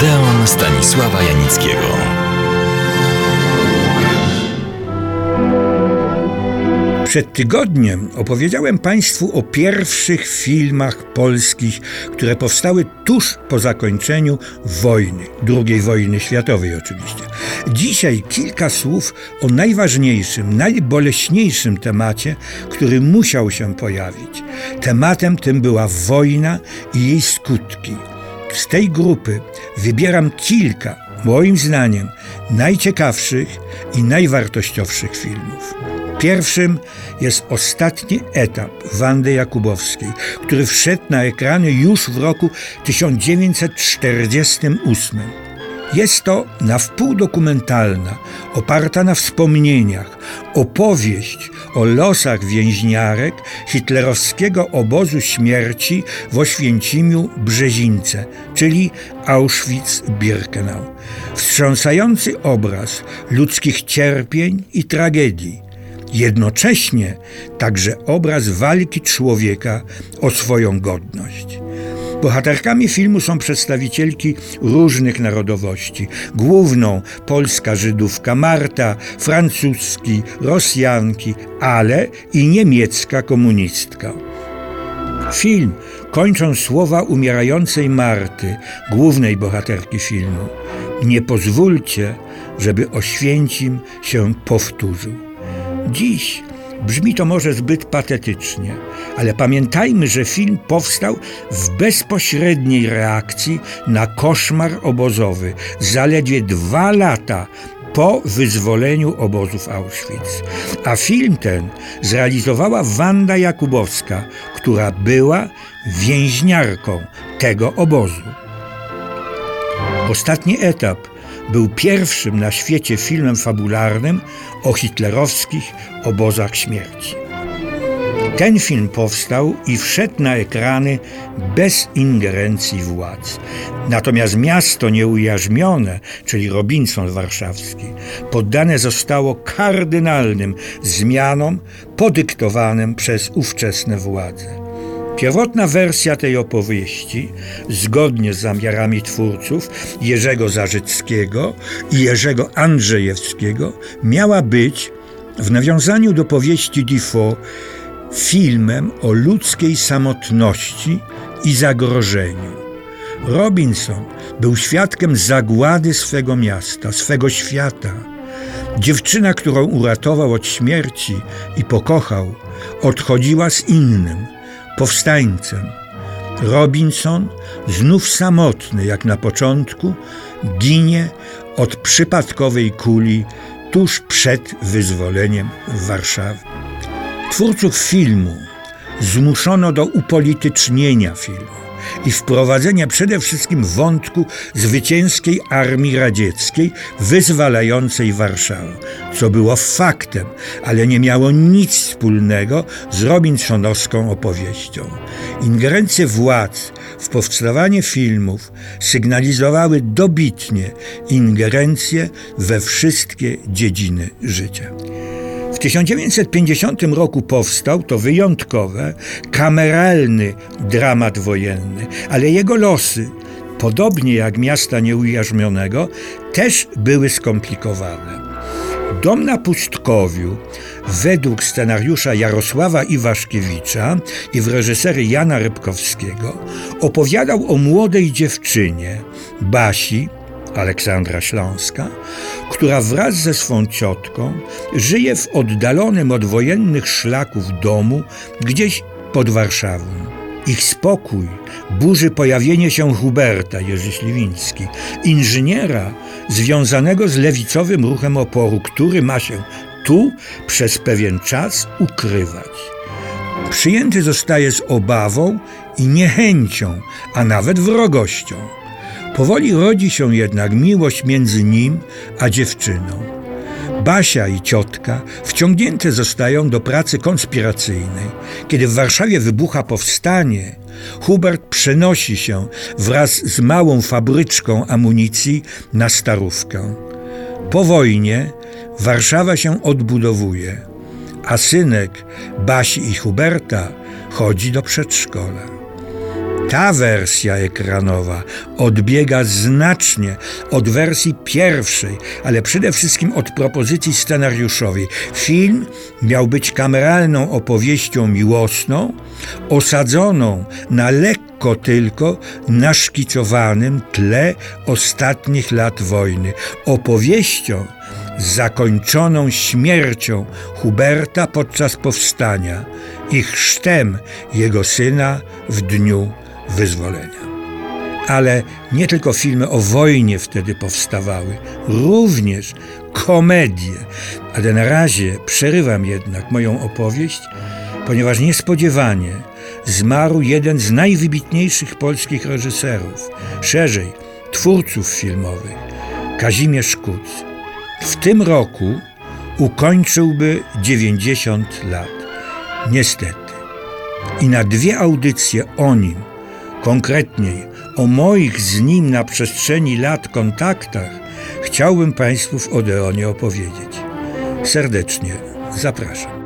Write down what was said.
Odeon Stanisława Janickiego. Przed tygodniem opowiedziałem Państwu o pierwszych filmach polskich, które powstały tuż po zakończeniu wojny, II wojny światowej oczywiście. Dzisiaj kilka słów o najważniejszym, najboleśniejszym temacie, który musiał się pojawić. Tematem tym była wojna i jej skutki. Z tej grupy wybieram kilka, moim zdaniem, najciekawszych i najwartościowszych filmów. Pierwszym jest ostatni etap Wandy Jakubowskiej, który wszedł na ekrany już w roku 1948. Jest to na wpół dokumentalna, oparta na wspomnieniach, opowieść o losach więźniarek hitlerowskiego obozu śmierci w Oświęcimiu Brzezińce, czyli Auschwitz-Birkenau. Wstrząsający obraz ludzkich cierpień i tragedii, jednocześnie także obraz walki człowieka o swoją godność. Bohaterkami filmu są przedstawicielki różnych narodowości. Główną polska Żydówka Marta, francuski, Rosjanki, ale i niemiecka komunistka. Film kończą słowa umierającej Marty, głównej bohaterki filmu. Nie pozwólcie, żeby Oświęcim się powtórzył. Dziś brzmi to może zbyt patetycznie, ale pamiętajmy, że film powstał w bezpośredniej reakcji na koszmar obozowy zaledwie dwa lata po wyzwoleniu obozów Auschwitz. A film ten zrealizowała Wanda Jakubowska, która była więźniarką tego obozu. Ostatni etap był pierwszym na świecie filmem fabularnym o hitlerowskich obozach śmierci. Ten film powstał i wszedł na ekrany bez ingerencji władz. Natomiast miasto nieujarzmione, czyli Robinson warszawski, poddane zostało kardynalnym zmianom podyktowanym przez ówczesne władze. Pierwotna wersja tej opowieści, zgodnie z zamiarami twórców Jerzego Zarzyckiego i Jerzego Andrzejewskiego, miała być w nawiązaniu do powieści Defoe filmem o ludzkiej samotności i zagrożeniu. Robinson był świadkiem zagłady swego miasta, swego świata. Dziewczyna, którą uratował od śmierci i pokochał, odchodziła z innym, powstańcem. Robinson, znów samotny jak na początku, ginie od przypadkowej kuli tuż przed wyzwoleniem Warszawy. Twórców filmu zmuszono do upolitycznienia filmu i wprowadzenia przede wszystkim wątku zwycięskiej armii radzieckiej wyzwalającej Warszawę, co było faktem, ale nie miało nic wspólnego z Robinsonowską opowieścią. Ingerencje władz w powstawanie filmów sygnalizowały dobitnie ingerencje we wszystkie dziedziny życia. W 1950 roku powstał to wyjątkowe, kameralny dramat wojenny, ale jego losy, podobnie jak miasta nieujarzmionego, też były skomplikowane. Dom na Pustkowiu według scenariusza Jarosława Iwaszkiewicza i w reżyserii Jana Rybkowskiego opowiadał o młodej dziewczynie, Basi, Aleksandra Śląska, która wraz ze swą ciotką żyje w oddalonym od wojennych szlaków domu gdzieś pod Warszawą. Ich spokój burzy pojawienie się Huberta Jerzy Śliwiński, inżyniera związanego z lewicowym ruchem oporu, który ma się tu przez pewien czas ukrywać. Przyjęty zostaje z obawą i niechęcią, a nawet wrogością. Powoli rodzi się jednak miłość między nim a dziewczyną. Basia i ciotka wciągnięte zostają do pracy konspiracyjnej. Kiedy w Warszawie wybucha powstanie, Hubert przenosi się wraz z małą fabryczką amunicji na Starówkę. Po wojnie Warszawa się odbudowuje, a synek Basi i Huberta chodzi do przedszkola. Ta wersja ekranowa odbiega znacznie od wersji pierwszej, ale przede wszystkim od propozycji scenariuszowej. Film miał być kameralną opowieścią miłosną, osadzoną na lekko tylko naszkicowanym tle ostatnich lat wojny. Opowieścią zakończoną śmiercią Huberta podczas powstania i chrztem jego syna w dniu wyzwolenia. Ale nie tylko filmy o wojnie wtedy powstawały, również komedie. Ale na razie przerywam jednak moją opowieść, ponieważ niespodziewanie zmarł jeden z najwybitniejszych polskich reżyserów, szerzej twórców filmowych, Kazimierz Kuc. W tym roku ukończyłby 90 lat. Niestety. I na dwie audycje o nim, konkretniej o moich z nim na przestrzeni lat kontaktach, chciałbym Państwu w Odeonie opowiedzieć. Serdecznie zapraszam.